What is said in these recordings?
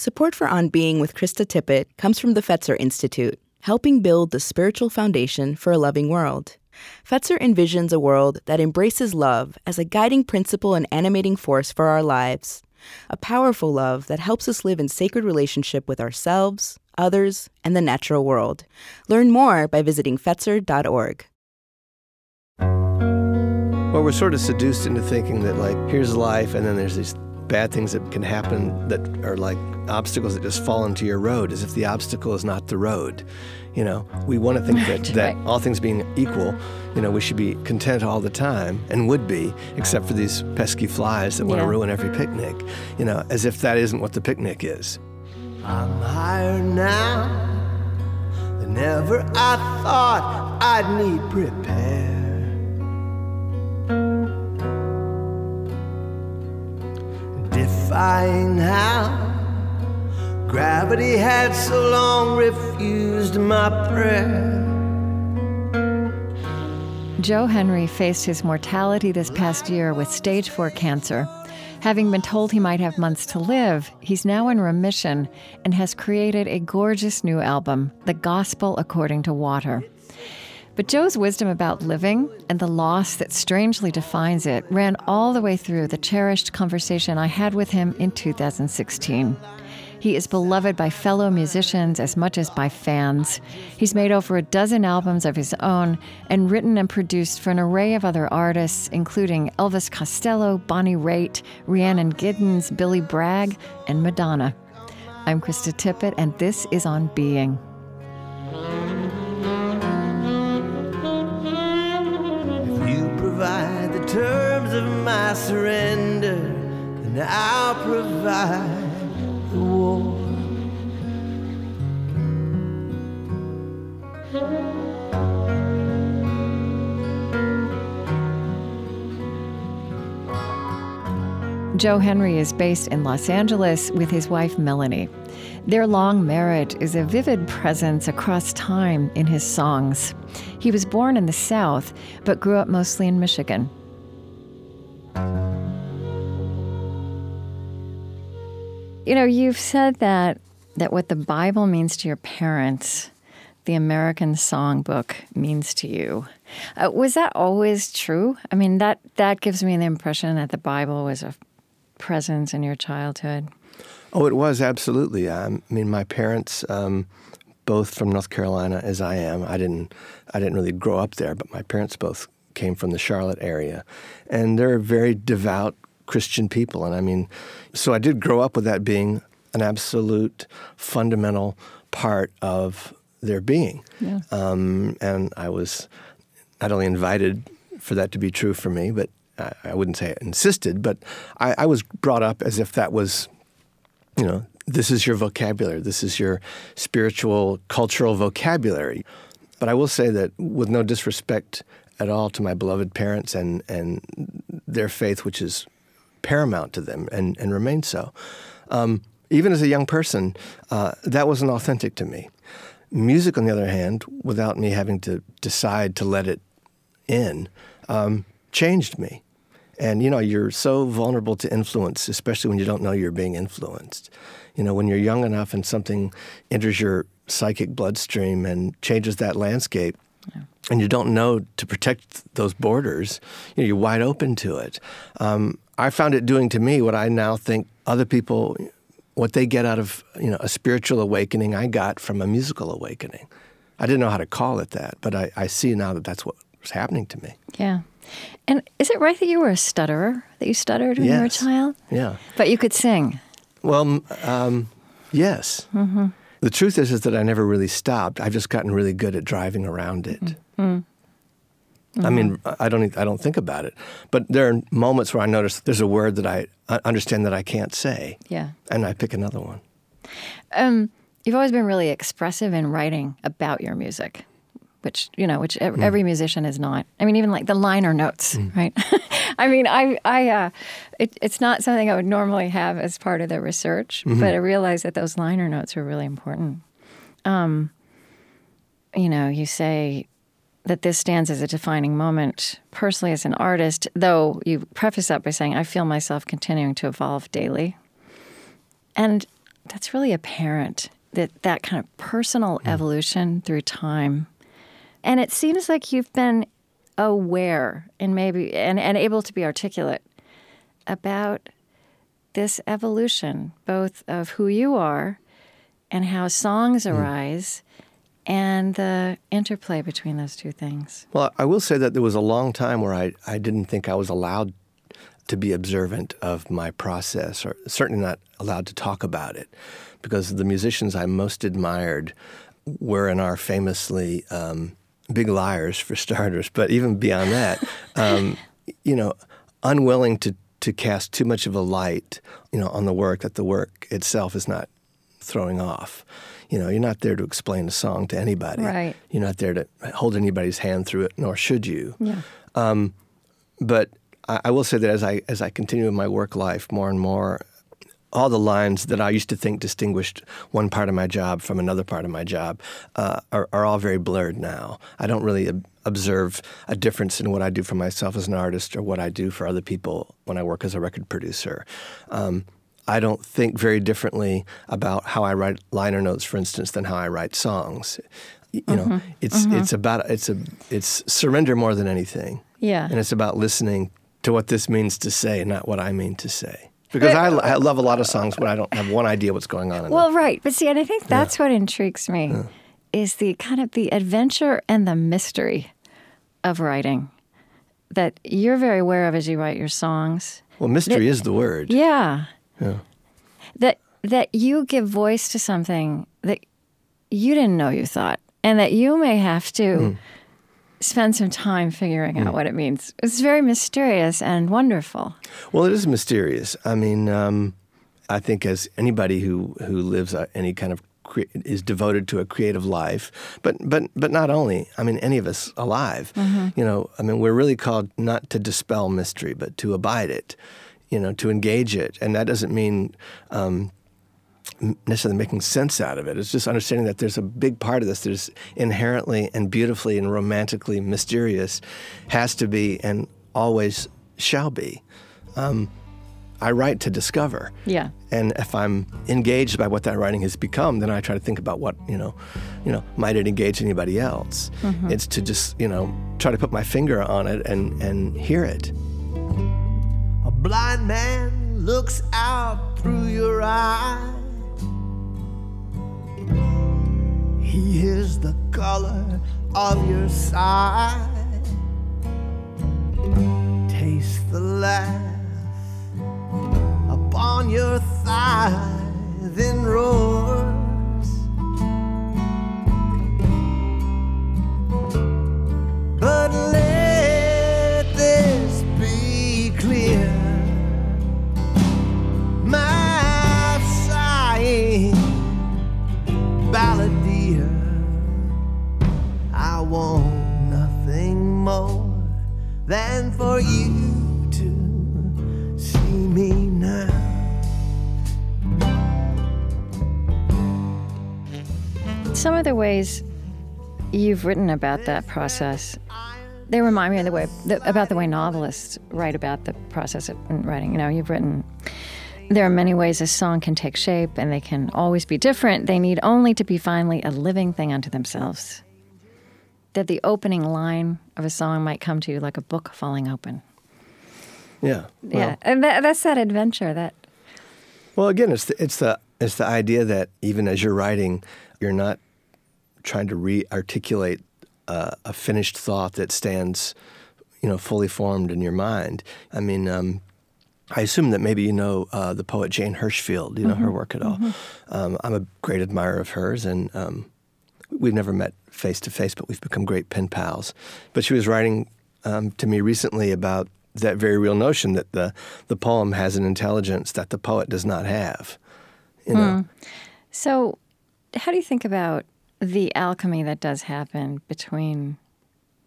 Support for On Being with Krista Tippett comes from the Fetzer Institute, helping build the spiritual foundation for a loving world. Fetzer envisions a world that embraces love as a guiding principle and animating force for our lives. A powerful love that helps us live in sacred relationship with ourselves, others, and the natural world. Learn more by visiting Fetzer.org. Well, we're sort of seduced into thinking that, like, here's life, and then there's these bad things that can happen that are like obstacles that just fall into your road, as if the obstacle is not the road. You know, we want to think that, that all things being equal, you know, we should be content all the time and would be, except for these pesky flies that want to ruin every picnic, you know, as if that isn't what the picnic is. I'm higher now than ever I thought I'd need prepare. Defying how gravity had so long refused my prayer. Joe Henry faced his mortality this past year with stage 4 cancer. Having been told he might have months to live, he's now in remission and has created a gorgeous new album, The Gospel According to Water. But Joe's wisdom about living and the loss that strangely defines it ran all the way through the cherished conversation I had with him in 2016. He is beloved by fellow musicians as much as by fans. He's made over a dozen albums of his own and written and produced for an array of other artists, including Elvis Costello, Bonnie Raitt, Rhiannon Giddens, Billy Bragg, and Madonna. I'm Krista Tippett, and this is On Being. My surrender, then I'll provide the war. Joe Henry is based in Los Angeles with his wife Melanie. Their long marriage is a vivid presence across time in his songs. He was born in the South, but grew up mostly in Michigan. You know, you've said that that what the Bible means to your parents, the American songbook means to you. Uh, was that always true? I mean, that that gives me the impression that the Bible was a presence in your childhood. Oh, it was absolutely. I mean, my parents, um, both from North Carolina as I am. I didn't, I didn't really grow up there, but my parents both came from the Charlotte area, and they're very devout Christian people. And I mean, so I did grow up with that being an absolute fundamental part of their being. Yeah. Um, and I was not only invited for that to be true for me, but I, I wouldn't say insisted, but I, I was brought up as if that was, you know, this is your vocabulary, this is your spiritual, cultural vocabulary. But I will say that with no disrespect at all to my beloved parents and, and their faith, which is paramount to them and, and remains so. Um, even as a young person, uh, that wasn't authentic to me. Music, on the other hand, without me having to decide to let it in, um, changed me. And you know, you're so vulnerable to influence, especially when you don't know you're being influenced. You know, when you're young enough and something enters your psychic bloodstream and changes that landscape, and you don't know to protect those borders, you know, you're wide open to it. Um, I found it doing to me what I now think other people, what they get out of you know a spiritual awakening, I got from a musical awakening. I didn't know how to call it that, but I, I see now that that's what was happening to me. Yeah. And is it right that you were a stutterer? That you stuttered when you were a child? Yeah. But you could sing. Well, um, yes. The truth is, is that I never really stopped. I've just gotten really good at driving around it. I mean, I don't, I don't think about it, but there are moments where I notice there's a word that I understand that I can't say, Yeah. and I pick another one. Um, you've always been really expressive in writing about your music, which you know, which Hmm. every musician is not. I mean, even like the liner notes, right? I mean, I, I, uh, it, it's not something I would normally have as part of the research, Mm-hmm. but I realized that those liner notes are really important. Um, you know, you say that this stands as a defining moment personally as an artist, though you preface that by saying, I feel myself continuing to evolve daily. And that's really apparent that that kind of personal Mm. evolution through time. And it seems like you've been aware and maybe and, and able to be articulate about this evolution, both of who you are and how songs Mm. arise and the interplay between those two things. Well, I will say that there was a long time where I, I didn't think I was allowed to be observant of my process, or certainly not allowed to talk about it, because the musicians I most admired were and are famously um, big liars, for starters. But even beyond that, um, you know, unwilling to to cast too much of a light, you know, on the work that the work itself is not throwing off. You know, you're not there to explain a song to anybody. Right. You're not there to hold anybody's hand through it, nor should you. Yeah. But I, I will say that as I as I continue in my work life more and more, all the lines that I used to think distinguished one part of my job from another part of my job uh, are, are all very blurred now. I don't really ob- observe a difference in what I do for myself as an artist or what I do for other people when I work as a record producer. Um, I don't think very differently about how I write liner notes, for instance, than how I write songs. You know, it's it's about it's a it's surrender more than anything. Yeah. And it's about listening to what this means to say, and not what I mean to say. Because I, I love a lot of songs when I don't have one idea what's going on in them. Well, them. right. But see, and I think that's what intrigues me is the kind of the adventure and the mystery of writing that you're very aware of as you write your songs. Well, mystery is the word. Yeah. Yeah. That that you give voice to something that you didn't know you thought and that you may have to Hmm. Spend some time figuring out what it means. It's very mysterious and wonderful. Well, it is mysterious. I mean, um, I think as anybody who who lives any kind of cre- is devoted to a creative life, but but but not only. I mean, any of us alive. You know, I mean, we're really called not to dispel mystery, but to abide it. You know, to engage it, and that doesn't mean. Um, necessarily making sense out of it. It's just understanding that there's a big part of this that is inherently and beautifully and romantically mysterious, has to be and always shall be. Um, I write to discover. Yeah. And if I'm engaged by what that writing has become, then I try to think about what, you know, you know, might it engage anybody else? It's to just, you know, try to put my finger on it and, and hear it. A blind man looks out through your eyes. He is the color of your sigh. Taste the laugh upon your thigh, then roars. Written about that process, they remind me of the way the, about the way novelists write about the process of writing. You know, you've written. There are many ways a song can take shape, and they can always be different. They need only to be finally a living thing unto themselves. That the opening line of a song might come to you like a book falling open. Yeah. yeah, and that, that's that adventure. That Well, again, it's the, it's the it's the idea that even as you're writing, you're not trying to re-articulate uh, a finished thought that stands, you know, fully formed in your mind. I mean, um, I assume that maybe you know uh, the poet Jane Hirshfield. You know her work at all. Um, I'm a great admirer of hers, and um, we've never met face to face, but we've become great pen pals. But she was writing um, to me recently about that very real notion that the the poem has an intelligence that the poet does not have. You know, So, how do you think about the alchemy that does happen between,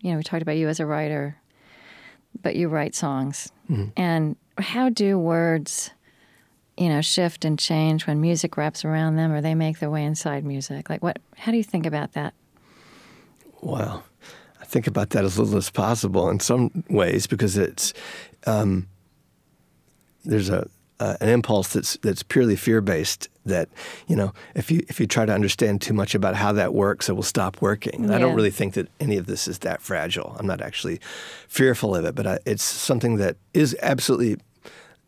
you know, we talked about you as a writer, but you write songs. And how do words, you know, shift and change when music wraps around them or they make their way inside music? Like, what, how do you think about that? Well, I think about that as little as possible in some ways because it's um, there's a uh, an impulse that's that's purely fear based. That you know, if you if you try to understand too much about how that works, it will stop working. And I don't really think that any of this is that fragile. I'm not actually fearful of it, but I, it's something that is absolutely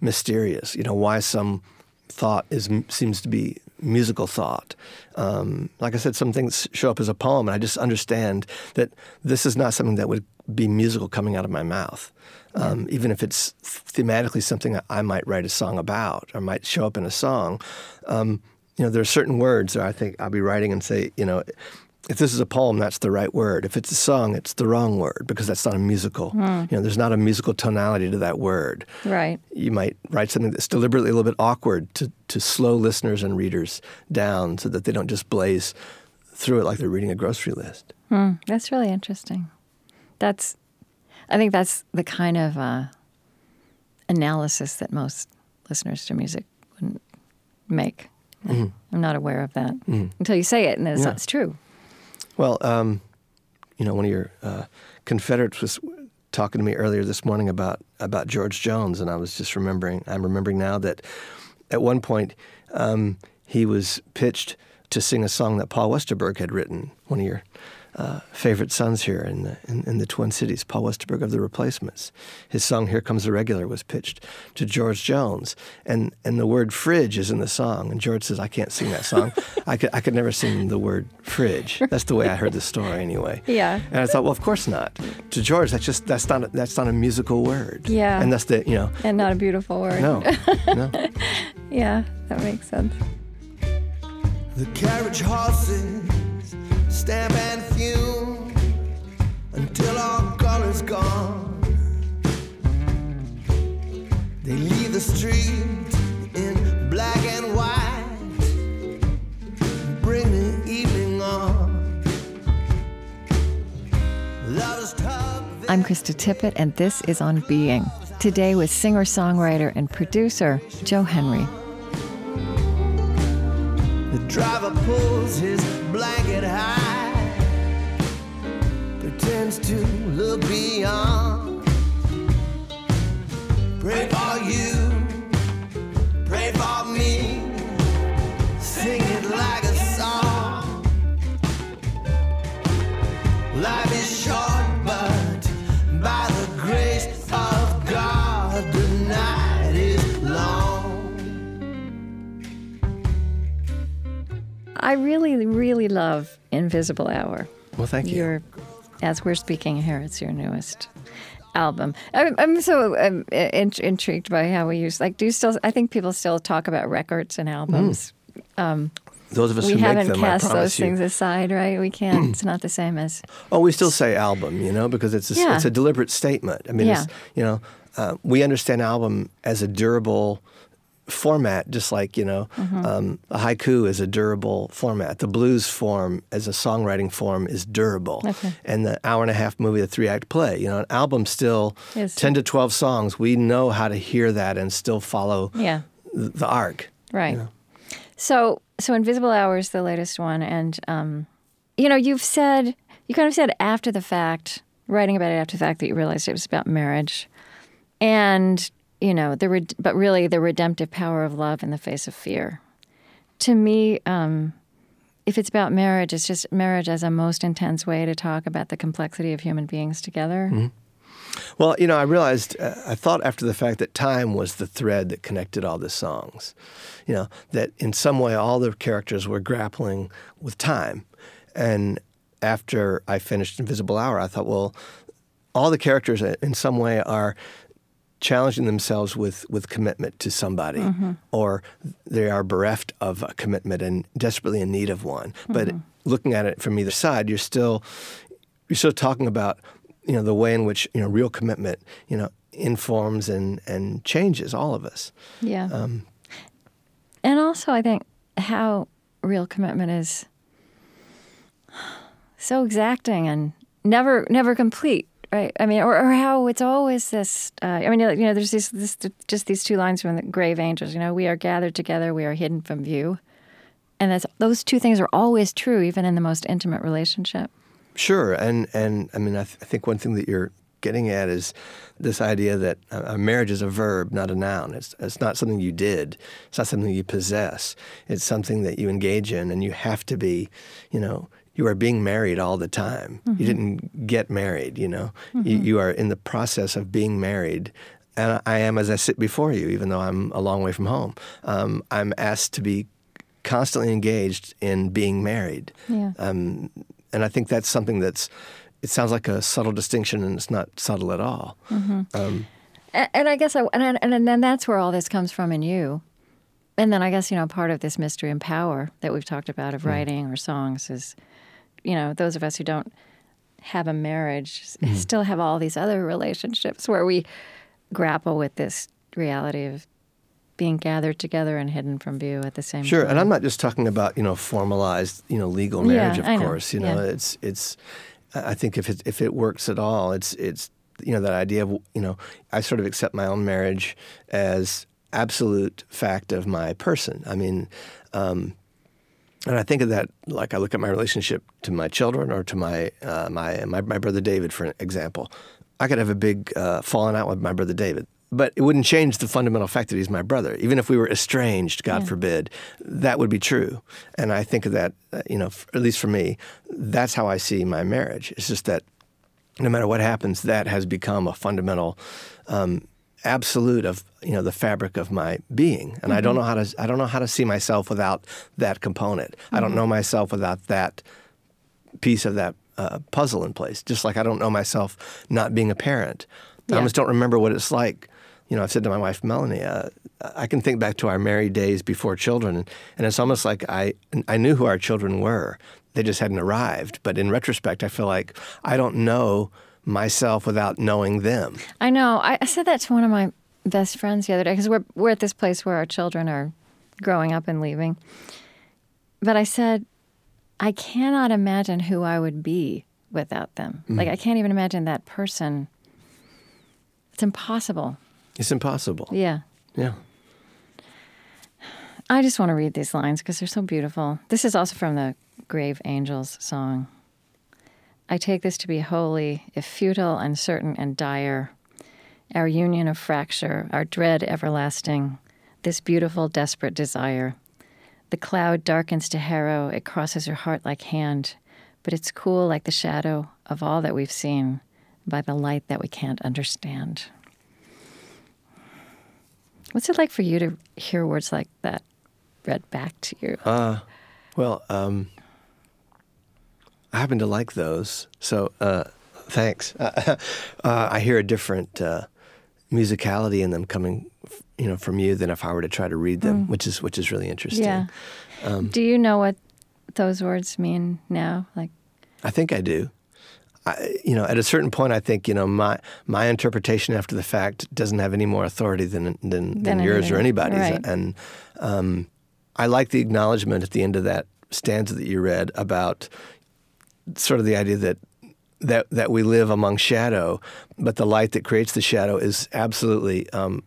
mysterious. You know, why some thought is seems to be musical thought. Um, like I said, some things show up as a poem, and I just understand that this is not something that would be musical coming out of my mouth. Um, even if it's thematically something that I might write a song about or might show up in a song, um, you know, there are certain words that I think I'll be writing and say, you know, if this is a poem, that's the right word. If it's a song, it's the wrong word because that's not a musical. You know, there's not a musical tonality to that word Right. you might write something that's deliberately a little bit awkward to, to slow listeners and readers down so that they don't just blaze through it like they're reading a grocery list. Hmm, that's really interesting. That's, I think that's the kind of uh, analysis that most listeners to music wouldn't make. I'm not aware of that until you say it, and it's, Yeah. it's true. Well, um, you know, one of your uh, Confederates was talking to me earlier this morning about about George Jones, and I was just remembering. I'm remembering now that at one point um, he was pitched to sing a song that Paul Westerberg had written. One of your uh, favorite sons here in the in, in the Twin Cities, Paul Westerberg of the Replacements. His song "Here Comes the Regular" was pitched to George Jones, and and the word "fridge" is in the song. And George says, "I can't sing that song. I could I could never sing the word fridge." That's the way I heard the story anyway. Yeah. And I thought, well, of course not. To George, that's just that's not a, that's not a musical word. Yeah. And that's the you know And not a beautiful word. no no. Yeah, that makes sense. The carriage horses stamp and fume until all color's gone. They leave the street in black and white, bring the evening on. I'm Krista Tippett, and this is On Being. Today with singer songwriter and producer Joe Henry. Driver pulls his blanket high, pretends to look beyond. Pray for you, pray for me, sing it like a song. Life is I really, really love Invisible Hour. Well, thank you. Your, as we're speaking here, it's your newest album. I'm, I'm so um, in, intrigued by how we use. Like, do you still? I think people still talk about records and albums. Those of us We who haven't them, cast those you. things aside, right? We can't. it's not the same as. Oh, we still say album, you know, because it's a, Yeah. it's a deliberate statement. I mean, it's, Yeah. you know, uh, we understand album as a durable format, just like you know, Mm-hmm. um, a haiku is a durable format. The blues form as a songwriting form is durable, Okay. and the hour and a half movie, the three act play, you know, an album still Is- ten to twelve songs. We know how to hear that and still follow Yeah. th- the arc. Right. So, so Invisible Hour is the latest one, and um, you know, you've said you kind of said after the fact, writing about it after the fact, that you realized it was about marriage, and you know, the red- but really the redemptive power of love in the face of fear. To me, um, if it's about marriage, it's just marriage as a most intense way to talk about the complexity of human beings together. Well, you know, I realized, uh, I thought after the fact that time was the thread that connected all the songs. You know, that in some way all the characters were grappling with time. And after I finished Invisible Hour, I thought, well, all the characters in some way are challenging themselves with, with commitment to somebody, mm-hmm. or they are bereft of a commitment and desperately in need of one. But mm-hmm. looking at it from either side, you're still you're still talking about you know the way in which you know real commitment you know informs and and changes all of us. Yeah. Um, and also, I think how real commitment is so exacting and never never complete, right? I mean, or, or how it's always this. Uh, I mean, you know, there's this, this just these two lines from the Grave Angels. You know, we are gathered together, we are hidden from view, and that's those two things are always true, even in the most intimate relationship. Sure, and and I mean I, th- I think one thing that you're getting at is this idea that a marriage is a verb, not a noun. It's, it's not something you did. It's not something you possess. It's something that you engage in, and you have to be, you know, you are being married all the time. Mm-hmm. You didn't get married, you know. Mm-hmm. You, you, are in the process of being married. And I am as I sit before you, even though I'm a long way from home. Um, I'm asked to be constantly engaged in being married. Yeah. Um, and I think that's something that's, it sounds like a subtle distinction, and it's not subtle at all. Mm-hmm. Um, and, and, I guess, I, and, and then that's where all this comes from in you. And then I guess, you know, part of this mystery and power that we've talked about of mm. writing or songs is you know, those of us who don't have a marriage mm-hmm. still have all these other relationships where we grapple with this reality of being gathered together and hidden from view at the same sure, time. Sure, and I'm not just talking about you know formalized you know legal marriage. Yeah, of course, you know yeah. it's it's. I think if it if it works at all, it's it's you know that idea of you know I sort of accept my own marriage as absolute fact of my person. I mean, um, and I think of that like I look at my relationship to my children or to my uh, my, my, my brother David, for example. I could have a big uh, falling out with my brother David, but it wouldn't change the fundamental fact that he's my brother. Even if we were estranged, God yeah. forbid, that would be true. And I think of that, uh, you know, at least for me, that's how I see my marriage. It's just that no matter what happens, that has become a fundamental um, absolute of you know the fabric of my being and mm-hmm. i don't mm-hmm. know how to i don't know how to see myself without that component mm-hmm. i don't mm-hmm. know myself without that piece of that uh, puzzle in place just like i don't know myself not being a parent yeah. i almost don't remember what it's like you know i've said to my wife melanie uh, i can think back to our married days before children and, and it's almost like i i knew who our children were they just hadn't arrived but in retrospect i feel like i don't know myself without knowing them. I know. I, I said that to one of my best friends the other day because we're we're at this place where our children are growing up and leaving. But I said, I cannot imagine who I would be without them. Mm-hmm. Like I can't even imagine that person. It's impossible. It's impossible. Yeah. Yeah. I just want to read these lines because they're so beautiful. This is also from the Grave Angels song. I take this to be holy, if futile, uncertain, and dire. Our union of fracture, our dread everlasting, this beautiful, desperate desire. The cloud darkens to harrow, it crosses your heart like hand, but it's cool like the shadow of all that we've seen by the light that we can't understand. What's it like for you to hear words like that read back to you? Uh, well, um, I happen to like those. So uh, thanks. Uh, uh, I hear a different uh, musicality in them coming, you know, from you than if I were to try to read them, mm. which is which is really interesting. Yeah. Um, do you know what those words mean now? Like, I think I do. I, you know, at a certain point, I think you know my my interpretation after the fact doesn't have any more authority than than, than yours or anybody's. Right. And um, I like the acknowledgement at the end of that stanza that you read about sort of the idea that that that we live among shadow, but the light that creates the shadow is absolutely, um,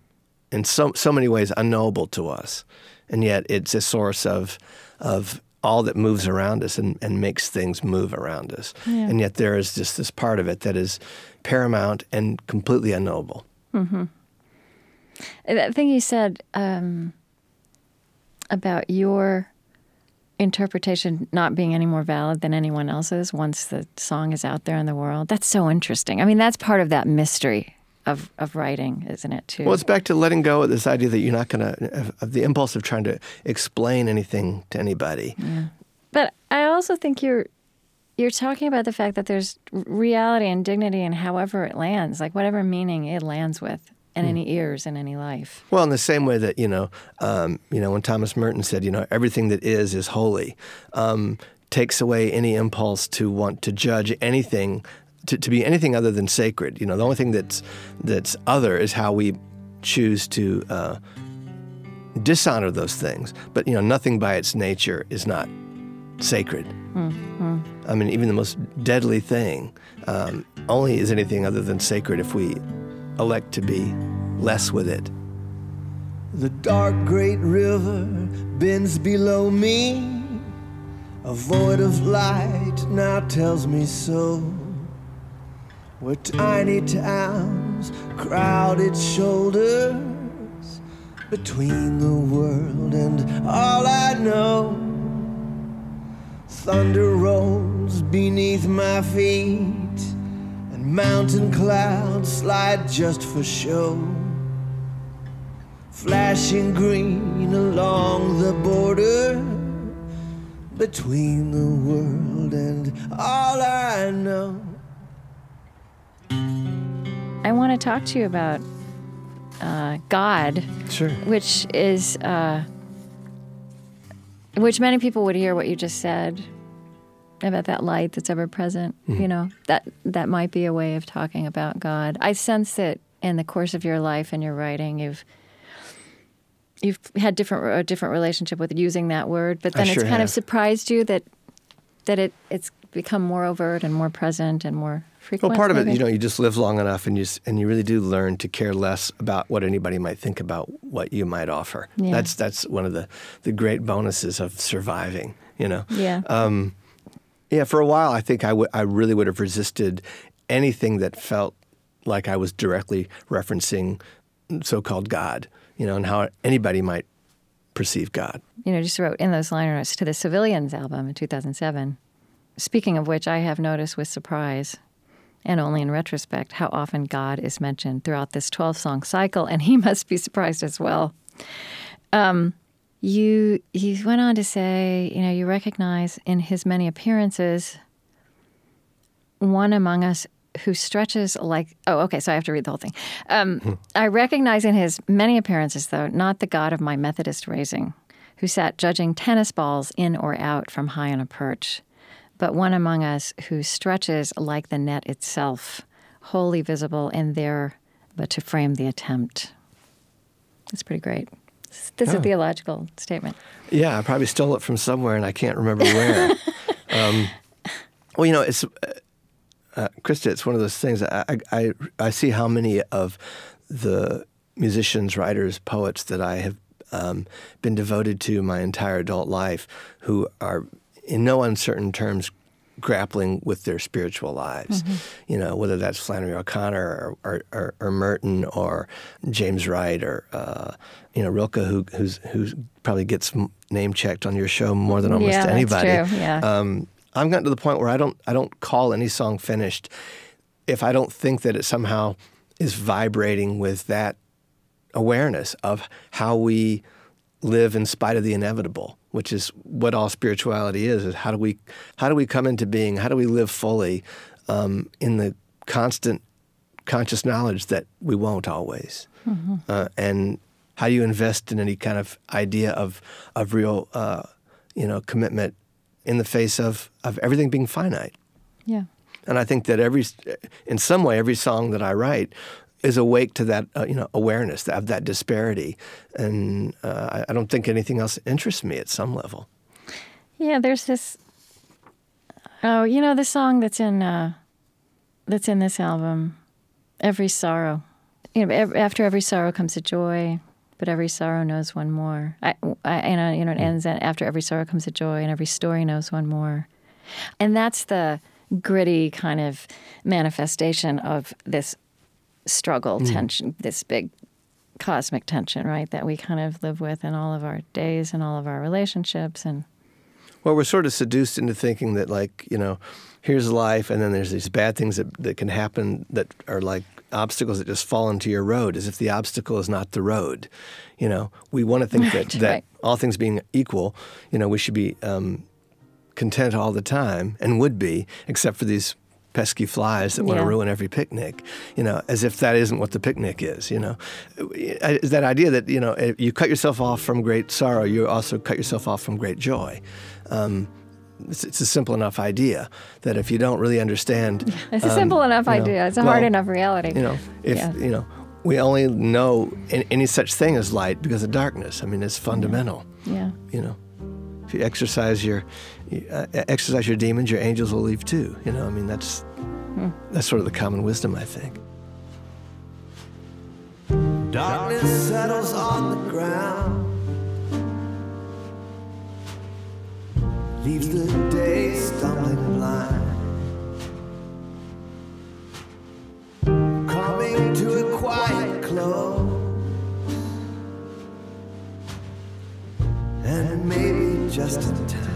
in so so many ways, unknowable to us, and yet it's a source of of all that moves around us and, and makes things move around us. Yeah. And yet there is just this part of it that is paramount and completely unknowable. Mm-hmm. That thing you said um, about your interpretation not being any more valid than anyone else's once the song is out there in the world. That's so interesting. I mean, that's part of that mystery of, of writing, isn't it, too? Well, it's back to letting go of this idea that you're not going to, of the impulse of trying to explain anything to anybody. Yeah. But I also think you're you're talking about the fact that there's reality and dignity in however it lands, like whatever meaning it lands with in mm. any ears in any life. Well, in the same way that you know, um, you know, when Thomas Merton said, you know, everything that is is holy, um, takes away any impulse to want to judge anything, to, to be anything other than sacred. You know, the only thing that's that's other is how we choose to uh, dishonor those things. But you know, nothing by its nature is not sacred. Mm-hmm. I mean, even the most deadly thing um, only is anything other than sacred if we elect to be less with it. The dark great river bends below me, a void of light now tells me so. were tiny towns, crowded shoulders between the world and all I know. Thunder rolls beneath my feet, mountain clouds slide just for show. Flashing green along the border between the world and all I know. I want to talk to you about uh, God, Sure. which is uh, which many people would hear what you just said about that light that's ever present. Mm-hmm. You know that that might be a way of talking about God. I sense that in the course of your life and your writing, you've you've had different a different relationship with using that word, but then it's kind of surprised you that that it it's become more overt and more present and more frequent. Well, part of it, you know, you just live long enough, and you and you really do learn to care less about what anybody might think about what you might offer. Yeah. That's that's one of the the great bonuses of surviving. You know. Yeah. Um, yeah. For a while, I think I I really would have resisted anything that felt like I was directly referencing so-called God. You know, and how anybody might perceive God. you know, just wrote in those liner notes to the Civilians album in 2007. Speaking of which, I have noticed with surprise, and only in retrospect, how often God is mentioned throughout this 12 song cycle, and he must be surprised as well. Um, you, you went on to say, you know, you recognize in his many appearances one among us who stretches like oh okay so i have to read the whole thing. Um, i recognize in his many appearances though not the god of my methodist raising who sat judging tennis balls in or out from high on a perch but one among us who stretches like the net itself wholly visible and there but to frame the attempt. That's pretty great this is a Oh. theological statement Yeah, I probably stole it from somewhere, and I can't remember where. um, well, you know, it's uh, uh, Krista. It's one of those things. I, I I I see how many of the musicians, writers, poets that I have um, been devoted to my entire adult life, who are in no uncertain terms grappling with their spiritual lives. You know, whether that's Flannery O'Connor or, or, or, or Merton or James Wright or uh, you know Rilke, who who's who probably gets name checked on your show more than almost Yeah, that's anybody. true, yeah. Um, I've gotten to the point where I don't I don't call any song finished if I don't think that it somehow is vibrating with that awareness of how we live in spite of the inevitable, which is what all spirituality is. Is how do we how do we come into being? How do we live fully um, in the constant conscious knowledge that we won't always, uh, and how do you invest in any kind of idea of of real uh, you know commitment in the face of of everything being finite? yeah And I think that every, in some way, every song that I write is awake to that, uh, you know, awareness of that disparity. And uh, I, I don't think anything else interests me at some level. Yeah, there's this. Oh, you know the song that's in uh, that's in this album, "Every Sorrow." You know, after every sorrow comes a joy, but every sorrow knows one more. I, I and you know it ends at after every sorrow comes a joy, and every story knows one more. And that's the gritty kind of manifestation of this struggle, tension, this big cosmic tension, right? That we kind of live with in all of our days and all of our relationships and. Well, we're sort of seduced into thinking that, like, you know, here's life, and then there's these bad things that, that can happen that are like obstacles that just fall into your road, as if the obstacle is not the road. You know, we want to think that, Right, that right. all things being equal, you know, we should be um, content all the time, and would be, except for these pesky flies that want to ruin every picnic. You know, as if that isn't what the picnic is. You know, that idea that you know if you cut yourself off from great sorrow, you also cut yourself off from great joy. Um, it's, it's a simple enough idea that if you don't really understand, It's a um, simple enough you know, idea. It's a hard enough reality. You know, if Yeah. you know, we only know an- any such thing as light because of darkness. I mean, it's fundamental. Yeah. You know, if you exercise your uh, exercise your demons, your angels will leave too. You know, I mean, that's hmm. that's sort of the common wisdom, I think. Darkness settles on the ground, leaves the day stumbling blind. Coming to a quiet close, and maybe just in time.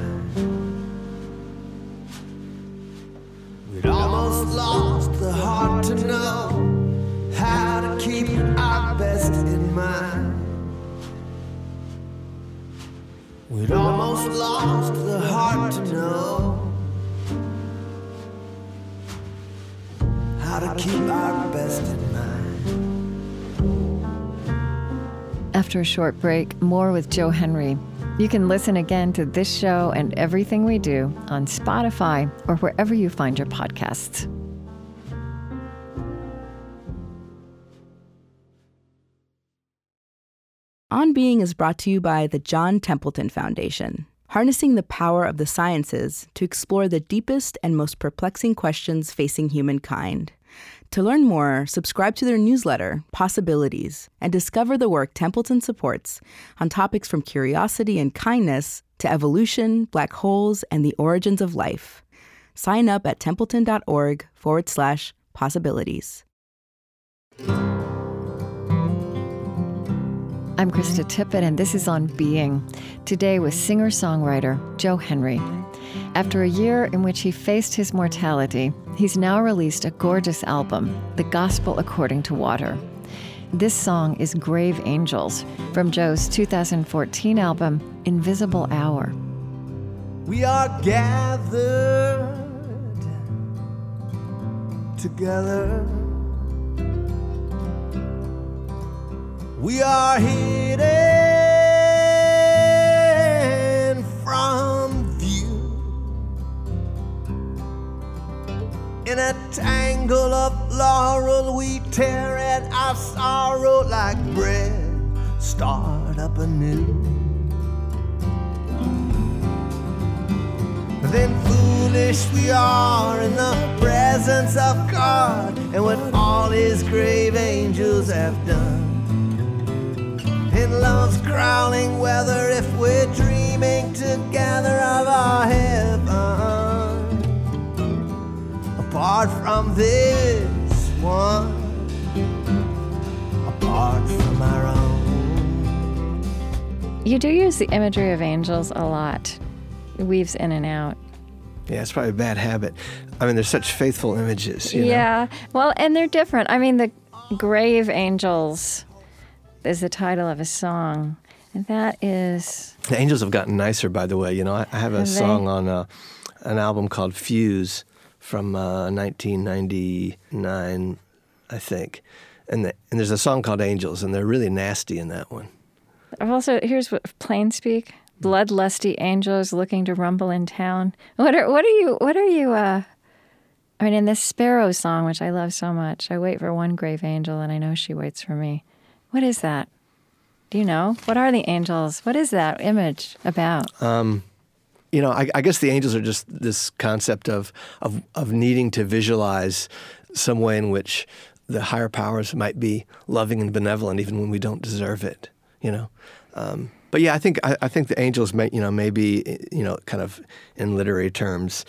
Almost lost the heart to know how to keep our best in mind. We'd almost lost the heart to know how to keep our best in mind. After a short break, more with Joe Henry. You can listen again to this show and everything we do on Spotify or wherever you find your podcasts. On Being is brought to you by the John Templeton Foundation, harnessing the power of the sciences to explore the deepest and most perplexing questions facing humankind. To learn more, subscribe to their newsletter, Possibilities, and discover the work Templeton supports on topics from curiosity and kindness to evolution, black holes, and the origins of life. Sign up at templeton.org forward slash possibilities. I'm Krista Tippett, and this is On Being. Today with singer songwriter Joe Henry. After a year in which he faced his mortality, he's now released a gorgeous album, The Gospel According to Water. This song is Grave Angels from Joe's 2014 album, Invisible Hour. We are gathered together. We are hidden from in a tangle of laurel. We tear at our sorrow like bread. Start up anew. Then foolish we are in the presence of God and what all his grave angels have done in love's growling weather if we're dreaming together of our heaven. Apart from this one, apart from our own. You do use the imagery of angels a lot, it weaves in and out. Yeah, it's probably a bad habit. I mean, there's such faithful images. You know? yeah, well, and they're different. I mean, the grave angels is the title of a song. And that is. The Angels have gotten nicer, by the way. You know, I, I have a Have they? song on uh, an album called Fuse from uh, 1999, I think. And, the, and there's a song called Angels, and they're really nasty in that one. I've also, here's what plain speak bloodlusty angels looking to rumble in town. What are, what are you, what are you, uh, I mean, in this Sparrow song, which I love so much, I wait for one grave angel and I know she waits for me. What is that? Do you know? What are the angels? What is that image about? You know, I, I guess the angels are just this concept of, of of needing to visualize some way in which the higher powers might be loving and benevolent, even when we don't deserve it. You know, um, but yeah, I think I, I think the angels may you know maybe you know kind of in literary terms,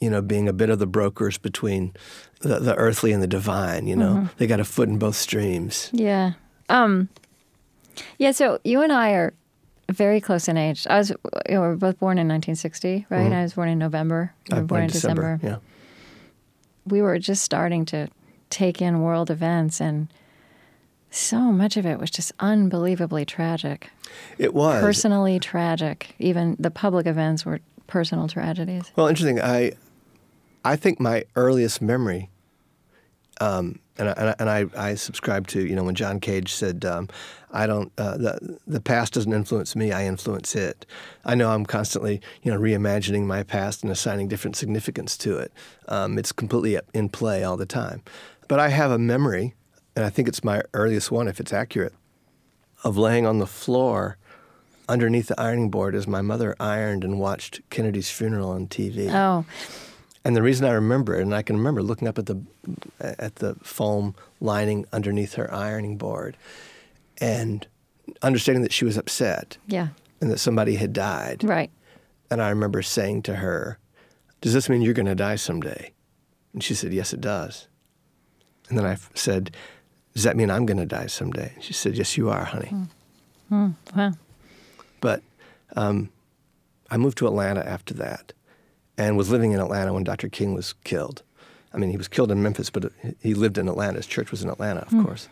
you know, being a bit of the brokers between the, the earthly and the divine. You know, they got a foot in both streams. Yeah. Um, yeah, so you and I are very close in age. I was, you know, we were both born in 1960, right? I was born in November. You were Uh, born in December. Yeah. We were just starting to take in world events, and so much of it was just unbelievably tragic, It was personally tragic. Even the public events were personal tragedies. Well, interesting. I, I think my earliest memory, um, and I, and I, I, subscribe to you know when John Cage said, um, "I don't uh, the the past doesn't influence me. I influence it." I know I'm constantly you know reimagining my past and assigning different significance to it. Um, it's completely in play all the time. But I have a memory, and I think it's my earliest one, if it's accurate, of laying on the floor underneath the ironing board as my mother ironed and watched Kennedy's funeral on TV. Oh, And the reason I remember it, and I can remember looking up at the at the foam lining underneath her ironing board, and understanding that she was upset yeah, and that somebody had died. right. And I remember saying to her, "Does this mean you're going to die someday?" And she said, "Yes, it does." And then I f- said, "Does that mean I'm going to die someday?" And she said, "Yes, you are, honey." Wow. But um, I moved to Atlanta after that and was living in Atlanta when Dr. King was killed. I mean, he was killed in Memphis, but he lived in Atlanta. His church was in Atlanta, of course.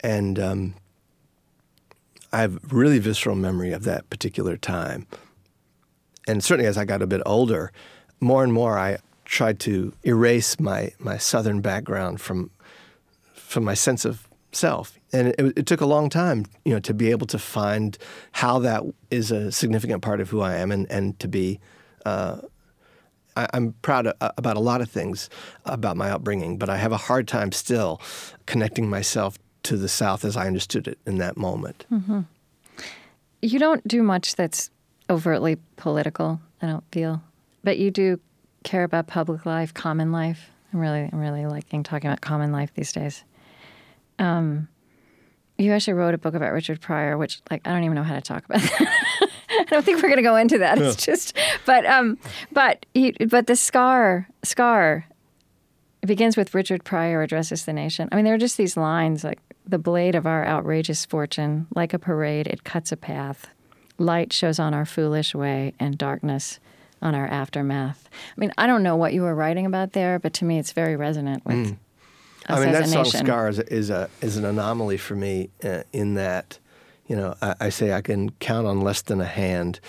And um, I have really visceral memory of that particular time. And certainly as I got a bit older, more and more I tried to erase my, my Southern background from, from my sense of self. And it, it, took a long time, you know, to be able to find how that is a significant part of who I am and, and to be uh, I, am proud of, about a lot of things about my upbringing, but I have a hard time still connecting myself to the South as I understood it in that moment. Mm-hmm. You don't do much that's overtly political, I don't feel, but you do care about public life, common life. I'm really, I'm really liking talking about common life these days. Um, you actually wrote a book about Richard Pryor, which, like, I don't even know how to talk about don't think we're going to go into that. It's just, but um, but he, but the scar scar. It begins with Richard Pryor addresses the nation. I mean, there are just these lines like the blade of our outrageous fortune, like a parade, it cuts a path. Light shows on our foolish way, and darkness on our aftermath. I mean, I don't know what you were writing about there, but to me, it's very resonant with. Mm. I mean, that song "Scar" is a, is, a, is an anomaly for me uh, in that you know, I, I, say I can count on less than a hand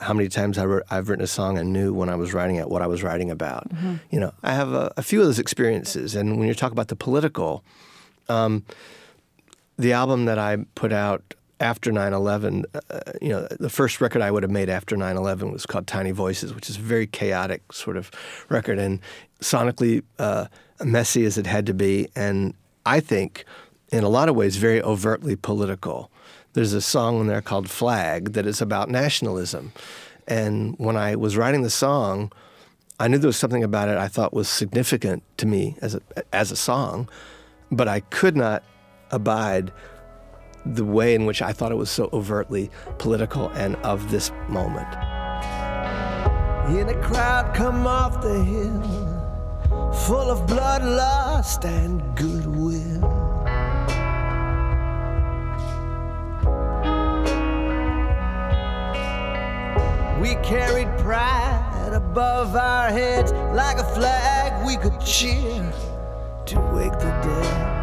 how many times I have written a song and knew when I was writing it what I was writing about. Mm-hmm. You know, I have a, a, few of those experiences. And when you talk about the political, um, the album that I put out after 9/11, uh, you know, the first record I would have made after 9/11 was called Tiny Voices, which is a very chaotic sort of record and sonically uh, messy as it had to be, and I think in a lot of ways very overtly political there's a song in there called Flag that is about nationalism. And when I was writing the song, I knew there was something about it I thought was significant to me as a, as a song, but I could not abide the way in which I thought it was so overtly political and of this moment. In a crowd come off the hill, full of bloodlust and goodwill. We carried pride above our heads like a flag we could cheer to wake the dead.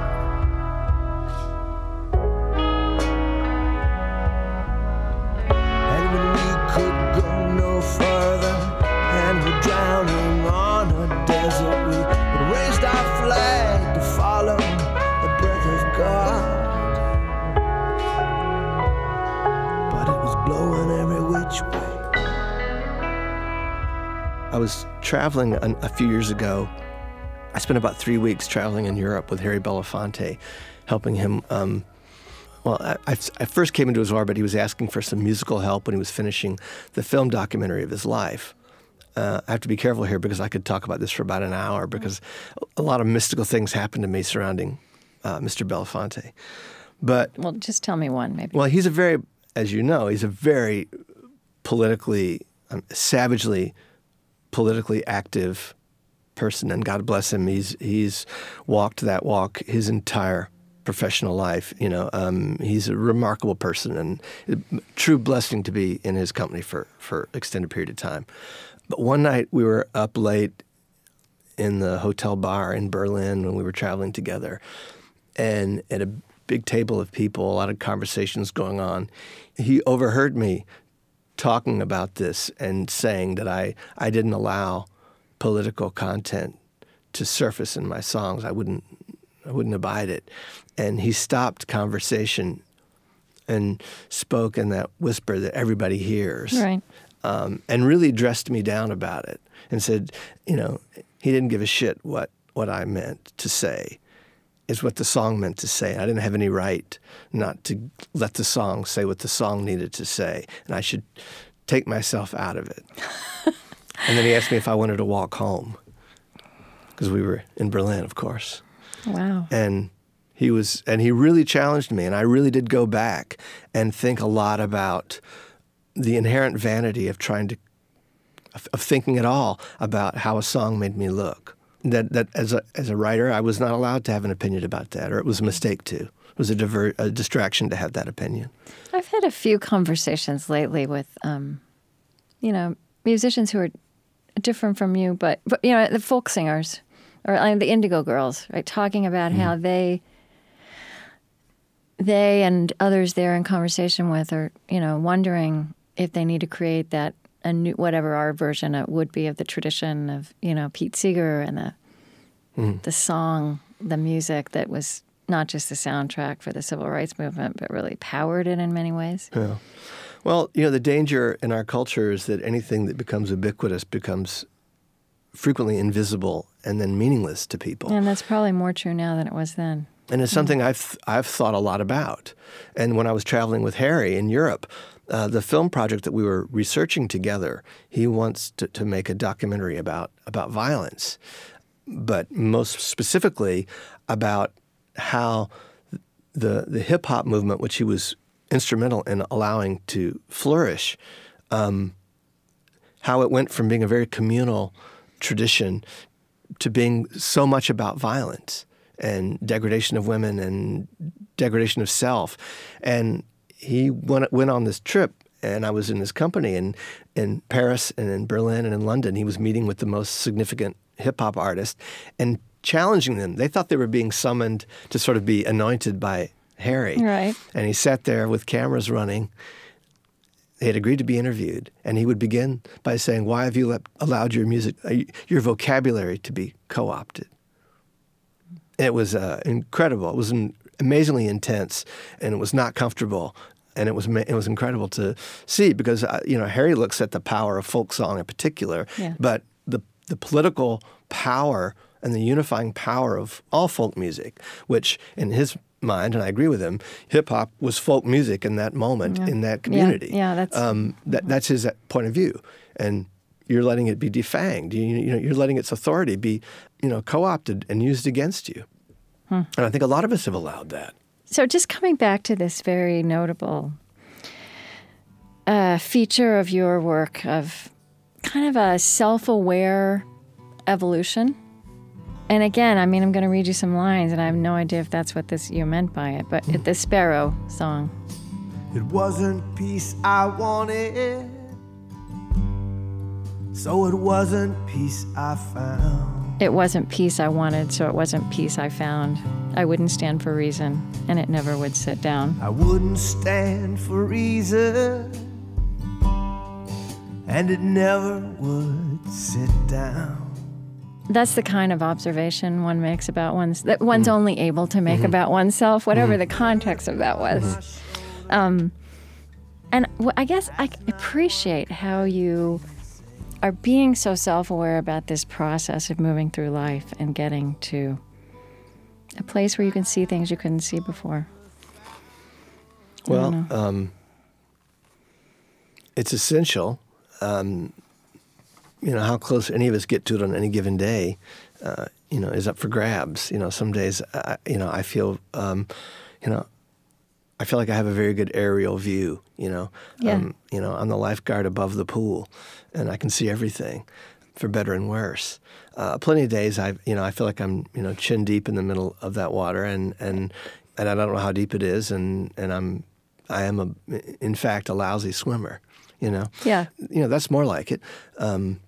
Traveling a, a few years ago. I spent about three weeks traveling in Europe with Harry Belafonte, helping him. Um, well, I, I, I, first came into his orbit. He was asking for some musical help when he was finishing the film documentary of his life. Uh, I have to be careful here because I could talk about this for about an hour because a lot of mystical things happened to me surrounding uh, Mr. Belafonte. But well, just tell me one, maybe. Well, he's a very, as you know, he's a very politically, um, savagely politically active person, and God bless him. He's he's walked that walk his entire professional life. You know, um, he's a remarkable person and a true blessing to be in his company for for extended period of time. But one night we were up late in the hotel bar in Berlin when we were traveling together, and at a big table of people, a lot of conversations going on. He overheard me talking about this and saying that I, I didn't allow political content to surface in my songs. I wouldn't I wouldn't abide it. And he stopped conversation and spoke in that whisper that everybody hears. Right. Um, and really dressed me down about it and said, you know, he didn't give a shit what, what I meant to say is what the song meant to say. I didn't have any right not to let the song say what the song needed to say, and I should take myself out of it. and then he asked me if I wanted to walk home because we were in Berlin, of course. Wow. And he was, and he really challenged me, and I really did go back and think a lot about the inherent vanity of trying to, of thinking at all about how a song made me look that that as a as a writer, I was not allowed to have an opinion about that, or it was a mistake to. It was a, diver, a distraction to have that opinion. I've had a few conversations lately with, um, you know, musicians who are different from you, but but you know, the folk singers, or the Indigo Girls, right? Talking about how they, they and others they're in conversation with are, you know, wondering if they need to create that a new whatever our version it would be of the tradition of you know Pete Seeger and the hmm. the song, the music that was not just the soundtrack for the civil rights movement, but really powered it in many ways. Yeah. Well, you know, the danger in our culture is that anything that becomes ubiquitous becomes frequently invisible and then meaningless to people. And that's probably more true now than it was then. And it's hmm. something I've I've thought a lot about. And when I was traveling with Harry in Europe, uh, the film project that we were researching together, he wants to, to make a documentary about about violence, but most specifically about how the the hip hop movement, which he was instrumental in allowing to flourish, um, how it went from being a very communal tradition to being so much about violence and degradation of women and degradation of self. And he went went on this trip, and I was in his company in in Paris and in Berlin and in London. He was meeting with the most significant hip hop artists and challenging them. They thought they were being summoned to sort of be anointed by Harry. Right. And he sat there with cameras running. They had agreed to be interviewed, and he would begin by saying, "Why have you let, allowed your music, uh, your vocabulary, to be co-opted?" It was uh, incredible. It was an, amazingly intense, and it was not comfortable. And it was it was incredible to see because uh, you know Harry looks at the power of folk song in particular, Yeah. but the the political power and the unifying power of all folk music, which in his mind, and I agree with him, hip hop was folk music in that moment in that community. yeah, that's- um, that, that's his point of view, and you're letting it be defanged. You, you know, you're letting its authority be, you know, co-opted and used against you. Hmm. And I think a lot of us have allowed that. So, just coming back to this very notable uh, feature of your work of kind of a self aware evolution. And again, I mean, I'm going to read you some lines, and I have no idea if that's what this you meant by it, but the Sparrow song. It wasn't peace I wanted, so it wasn't peace I found. It wasn't peace I wanted, so it wasn't peace I found. I wouldn't stand for reason, and it never would sit down. I wouldn't stand for reason, and it never would sit down. That's the kind of observation one makes about one's that one's mm. only able to make mm-hmm. about oneself, whatever mm. the context of that was. Mm-hmm. Um, and I guess I appreciate how you are being so self-aware about this process of moving through life and getting to a place where you can see things you couldn't see before. Well, um, it's essential. Um, you know how close any of us get to it on any given day. Uh, you know, is up for grabs. You know, some days, I, you know, I feel, um, you know, I feel like I have a very good aerial view. You know, Yeah. um, you know, I'm the lifeguard above the pool, and I can see everything, for better and worse. Uh, plenty of days, I, you know, I feel like I'm, you know, chin deep in the middle of that water, and and and I don't know how deep it is, and and I'm, I am a, in fact, a lousy swimmer. You know. Yeah. You know, that's more like it. Um,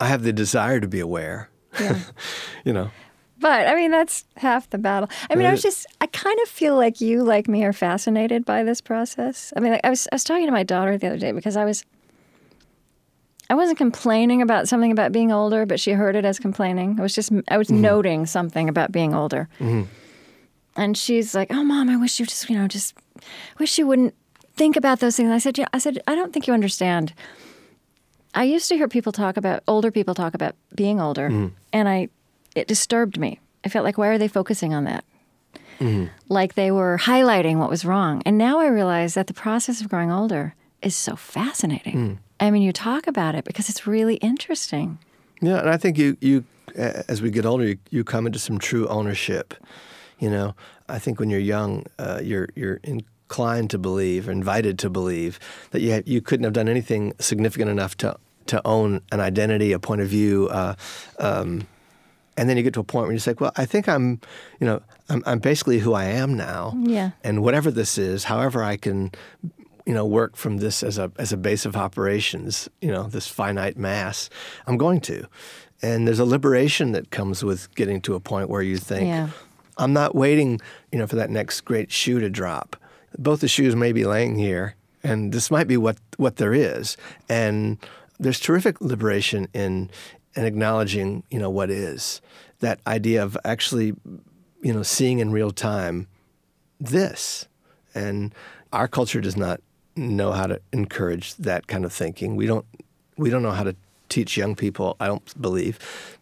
I have the desire to be aware. Yeah. you know. But I mean, that's half the battle. I mean, I was just, I kind of feel like you, like me, are fascinated by this process. I mean, like, I was, I was talking to my daughter the other day because I was, I wasn't complaining about something about being older, but she heard it as complaining. I was just, I was mm-hmm. noting something about being older. Mm-hmm. And she's like, "Oh, mom, I wish you just, you know, just wish you wouldn't think about those things." I said, "Yeah, I said, I don't think you understand." I used to hear people talk about older people talk about being older, mm-hmm. and I it disturbed me. I felt like why are they focusing on that? Like they were highlighting what was wrong. And now I realize that the process of growing older is so fascinating. Mm. I mean, you talk about it because it's really interesting. Yeah, and I think you you as we get older, you, you come into some true ownership. You know, I think when you're young, uh, you're you're inclined to believe, or invited to believe that you you couldn't have done anything significant enough to to own an identity, a point of view. Uh, um, and then you get to a point where you say, "Well, I think I'm, you know, I'm, I'm basically who I am now." Yeah. And whatever this is, however I can, you know, work from this as a as a base of operations, you know, this finite mass, I'm going to. And there's a liberation that comes with getting to a point where you think, Yeah. I'm not waiting, you know, for that next great shoe to drop. Both the shoes may be laying here, and this might be what what there is. And there's terrific liberation in in acknowledging, you know, what is. That idea of actually, you know, seeing in real time this. And our culture does not know how to encourage that kind of thinking. We don't we don't know how to teach young people, I don't believe,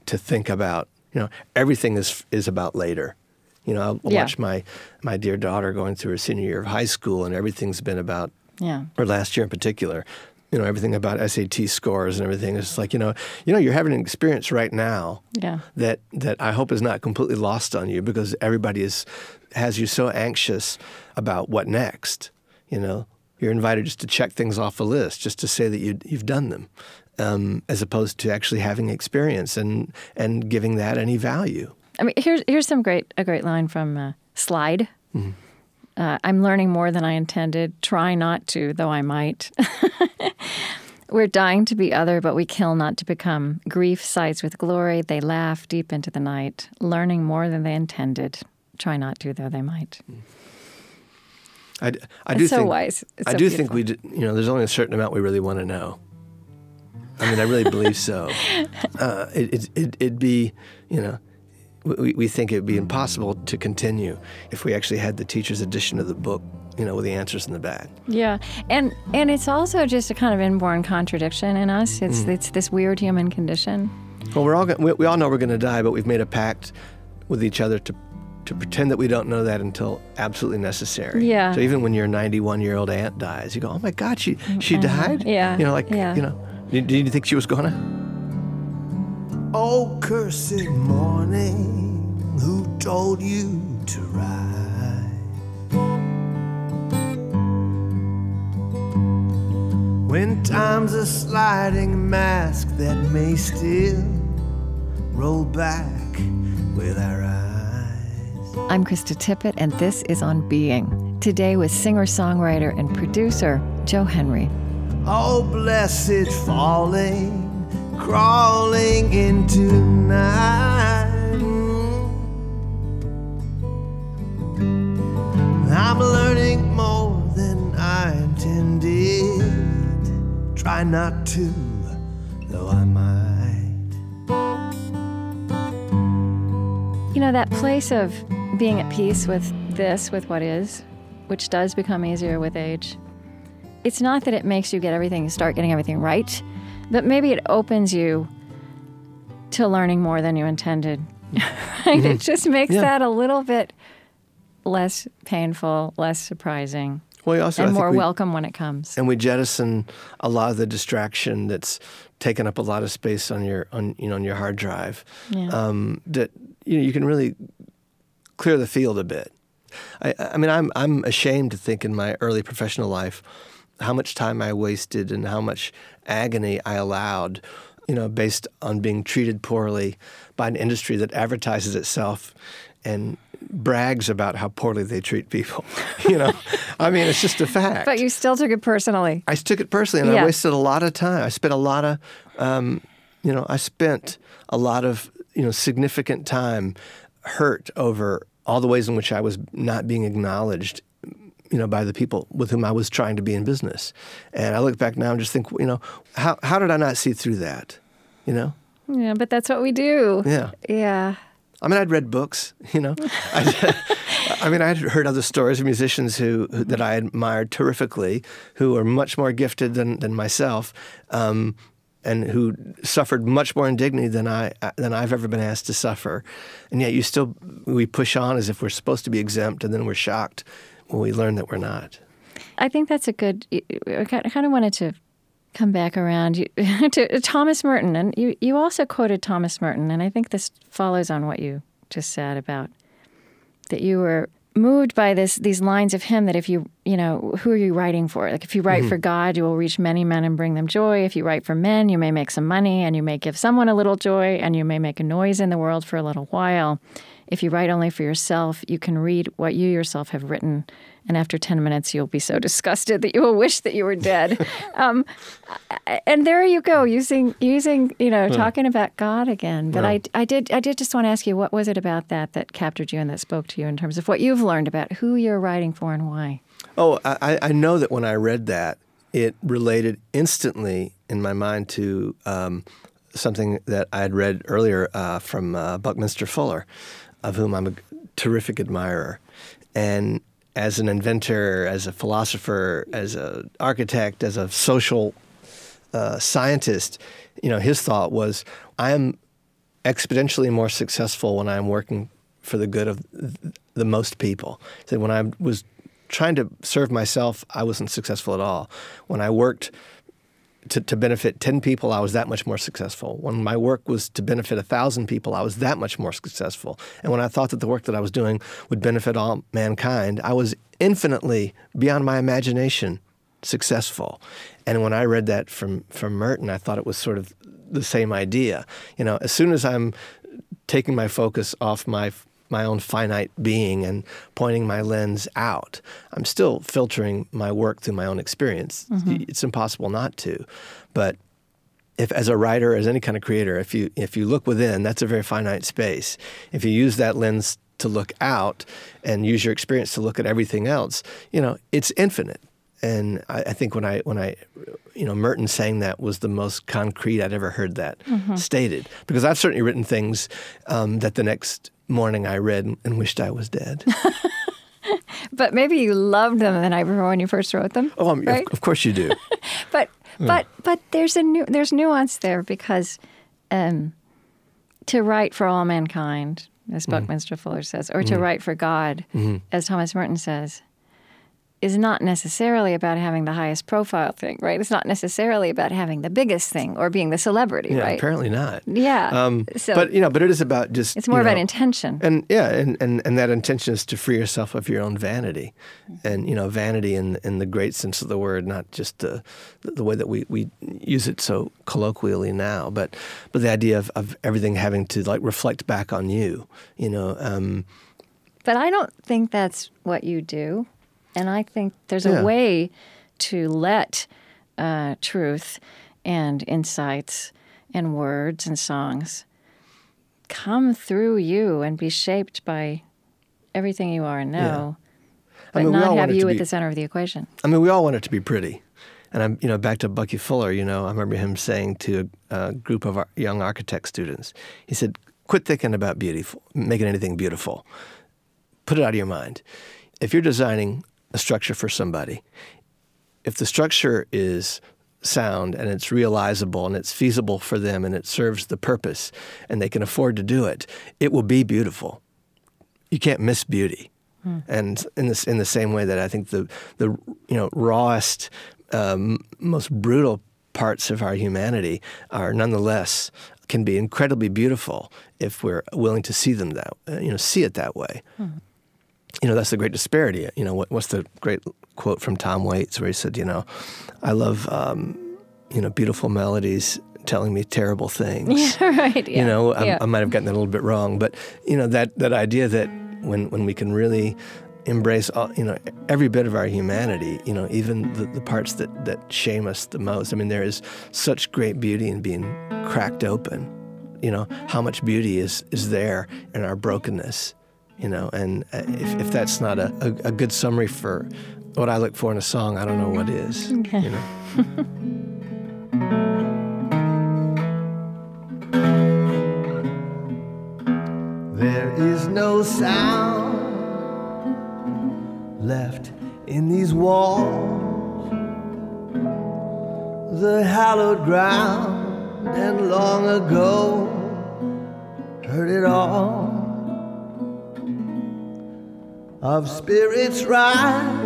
to think about, you know, everything is is about later. You know, I'll Yeah. watch my my dear daughter going through her senior year of high school and everything's been about Yeah. or last year in particular, you know, everything about SAT scores and everything. It's like, you know, you know, you're having an experience right now Yeah. that that I hope is not completely lost on you because everybody is has you so anxious about what next. You know, you're invited just to check things off a list, just to say that you you've done them, um, as opposed to actually having experience and and giving that any value. I mean, here's here's some great a great line from uh, Slide. Mm-hmm. Uh, I'm learning more than I intended. Try not to, though I might. We're dying to be other, but we kill not to become. Grief sighs with glory. They laugh deep into the night. Learning more than they intended. Try not to, though they might. I, I do so think wise. It's I so do beautiful. think we you know there's only a certain amount we really want to know. I mean, I really believe so. Uh, it, it, it, it'd be, you know, we, we think it'd be impossible to continue if we actually had the teacher's edition of the book, you know, with the answers in the back. Yeah, and and it's also just a kind of inborn contradiction in us. It's Mm. it's this weird human condition. Well, we're all we, we all know we're going to die, but we've made a pact with each other to to pretend that we don't know that until absolutely necessary. Yeah. So even when your 91 year old aunt dies, you go, "Oh my God, she she died." Yeah, You know, like yeah. you know, did, did you think she was gonna? Oh, cursed morning, who told you to rise? When time's a sliding mask that may still roll back with our eyes. I'm Krista Tippett, and this is On Being. Today with singer songwriter and producer Joe Henry. Oh, blessed falling, crawling into night. I'm learning more than I intended. Try not to, though I might. You know, that place of being at peace with this, with what is, which does become easier with age. It's not that it makes you get everything, start getting everything right, but maybe it opens you to learning more than you intended. right? It just makes Yeah. that a little bit less painful, less surprising, Well, also and more we- welcome when it comes. and we jettison a lot of the distraction that's taken up a lot of space on your on you know on your hard drive. Yeah. Um, that you know you can really clear the field a bit. I, I mean, I'm I'm ashamed to think in my early professional life how much time I wasted and how much agony I allowed, you know, based on being treated poorly by an industry that advertises itself and brags about how poorly they treat people. you know, I mean, it's just a fact. But you still took it personally. I took it personally, and Yeah. I wasted a lot of time. I spent a lot of, um, you know, I spent a lot of, you know, significant time hurt over all the ways in which I was not being acknowledged, you know, by the people with whom I was trying to be in business. And I look back now and just think, you know, how how did I not see through that? You know, Yeah, but that's what we do. yeah. Yeah. I mean, I'd read books, you know. I, I mean, I'd heard other stories of musicians who, who that I admired terrifically, who are much more gifted than, than myself, um, and who suffered much more indignity than I than I've ever been asked to suffer. And yet, you still we push on as if we're supposed to be exempt, and then we're shocked when we learn that we're not. I think that's a good. I kind of wanted to come back around to Thomas Merton, and you, you also quoted Thomas Merton, and I think this follows on what you just said about that you were moved by this these lines of him that if you you know who are you writing for? Like if you write mm-hmm. for god you will reach many men and bring them joy. If you write for men you may make some money and you may give someone a little joy and you may make a noise in the world for a little while if you write only for yourself you can read what you yourself have written and after 10 minutes, you'll be so disgusted that you will wish that you were dead. um, and there you go, using, using you know, talking about God again. But I, I, did, I did just want to ask you, what was it about that that captured you and that spoke to you in terms of what you've learned about who you're writing for and why? Oh, I, I know that when I read that, it related instantly in my mind to um, something that I had read earlier uh, from uh, Buckminster Fuller, of whom I'm a terrific admirer. And as an inventor, as a philosopher, as an architect, as a social uh, scientist, you know, his thought was, I am exponentially more successful when I'm working for the good of the most people. Said, when I was trying to serve myself, I wasn't successful at all. When I worked to, to benefit 10 people, I was that much more successful. When my work was to benefit 1,000 people, I was that much more successful. And when I thought that the work that I was doing would benefit all mankind, I was infinitely beyond my imagination successful. And when I read that from, from Merton, I thought it was sort of the same idea. You know, as soon as I'm taking my focus off my my own finite being and pointing my lens out. I'm still filtering my work through my own experience. Mm-hmm. It's impossible not to. But if as a writer, as any kind of creator, if you if you look within, that's a very finite space. If you use that lens to look out and use your experience to look at everything else, you know, it's infinite. And I, I think when I when I you know Merton saying that was the most concrete I'd ever heard that mm-hmm. stated because I've certainly written things um, that the next morning I read and wished I was dead. but maybe you loved them the night before when you first wrote them. Oh, um, right? of, of, course you do. but yeah. but but there's a new there's nuance there because um, to write for all mankind, as mm-hmm. Fuller says, or to mm-hmm. write for God, mm-hmm. as Thomas Merton says, is not necessarily about having the highest profile thing, right? It's not necessarily about having the biggest thing or being the celebrity, yeah, right? Apparently not. Yeah. Um, so, but you know, but it is about just. It's more about know, intention. And yeah, and, and and that intention is to free yourself of your own vanity, and you know, vanity in in the great sense of the word, not just the the way that we, we use it so colloquially now, but but the idea of, of everything having to like reflect back on you, you know. Um, but I don't think that's what you do. And I think there's yeah. a way to let uh, truth and insights and words and songs come through you and be shaped by everything you are and know, yeah. but I mean, not have you at the center of the equation. I mean, we all want it to be pretty. And I'm, you know, back to Bucky Fuller. You know, I remember him saying to a, a group of young architect students, he said, "Quit thinking about beautiful, making anything beautiful. Put it out of your mind. If you're designing a structure for somebody. If the structure is sound and it's realizable and it's feasible for them and it serves the purpose and they can afford to do it, it will be beautiful. You can't miss beauty. Hmm. And in this, in the same way that I think the the you know rawest, um, most brutal parts of our humanity are nonetheless can be incredibly beautiful if we're willing to see them that you know see it that way. Hmm you know, that's the great disparity. You know, what, what's the great quote from Tom Waits where he said, you know, I love, um, you know, beautiful melodies telling me terrible things. Yeah, right. Yeah. You know, I, yeah. I might have gotten that a little bit wrong, but you know that that idea that when when we can really embrace all, you know every bit of our humanity, you know, even the, the parts that that shame us the most. I mean, there is such great beauty in being cracked open. You know, how much beauty is is there in our brokenness you know and uh, if, if that's not a, a, a, good summary for what i look for in a song i don't know what is okay. you know? There is no sound left in these walls. The hallowed ground and long ago heard it all of spirits rise,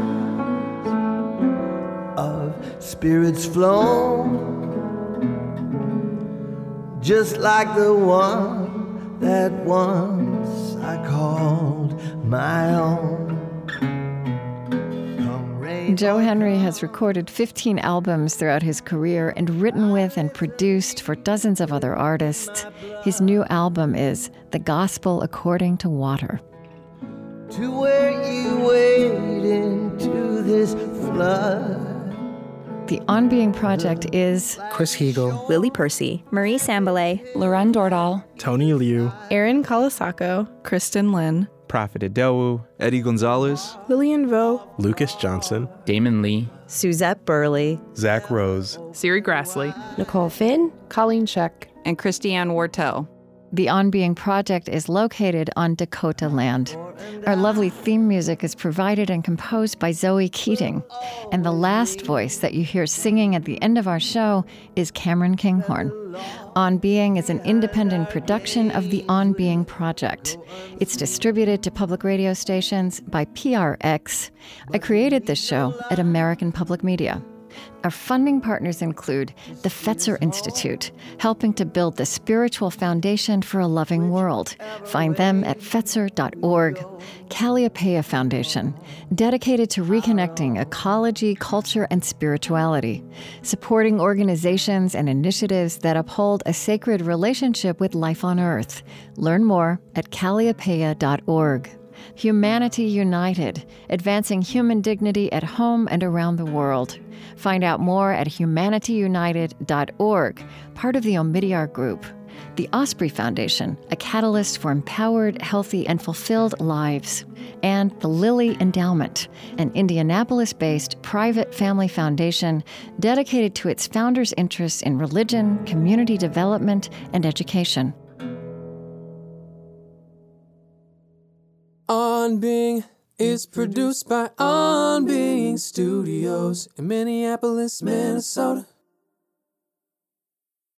of spirits flow, just like the one that once I called my own. Joe Henry has recorded 15 albums throughout his career and written with and produced for dozens of other artists. His new album is The Gospel According to Water. To where you wade into this flood. The On Being Project is Chris Heagle, Lily Percy, Marie Sambilay, Laurén Dørdal, Tony Liu, Erin Colasacco, Kristin Lin, Profit Idowu, Eddie Gonzalez, Lilian Vo, Lucas Johnson, Damon Lee, Suzette Burley, Zack Rose, Serri Graslie, Nicole Finn, Colleen Scheck, and Christiane Wartell. The On Being Project is located on Dakota land. Our lovely theme music is provided and composed by Zoe Keating. And the last voice that you hear singing at the end of our show is Cameron Kinghorn. On Being is an independent production of the On Being Project. It's distributed to public radio stations by PRX. I created this show at American Public Media. Our funding partners include the Fetzer Institute, helping to build the spiritual foundation for a loving world. Find them at fetzer.org. Kalliopeia Foundation, dedicated to reconnecting ecology, culture, and spirituality, supporting organizations and initiatives that uphold a sacred relationship with life on earth. Learn more at kalliopeia.org. Humanity United, advancing human dignity at home and around the world. Find out more at humanityunited.org, part of the Omidyar Group. The Osprey Foundation, a catalyst for empowered, healthy, and fulfilled lives. And the Lilly Endowment, an Indianapolis based private family foundation dedicated to its founders' interests in religion, community development, and education. On Being is produced by On Being Studios in Minneapolis, Minnesota.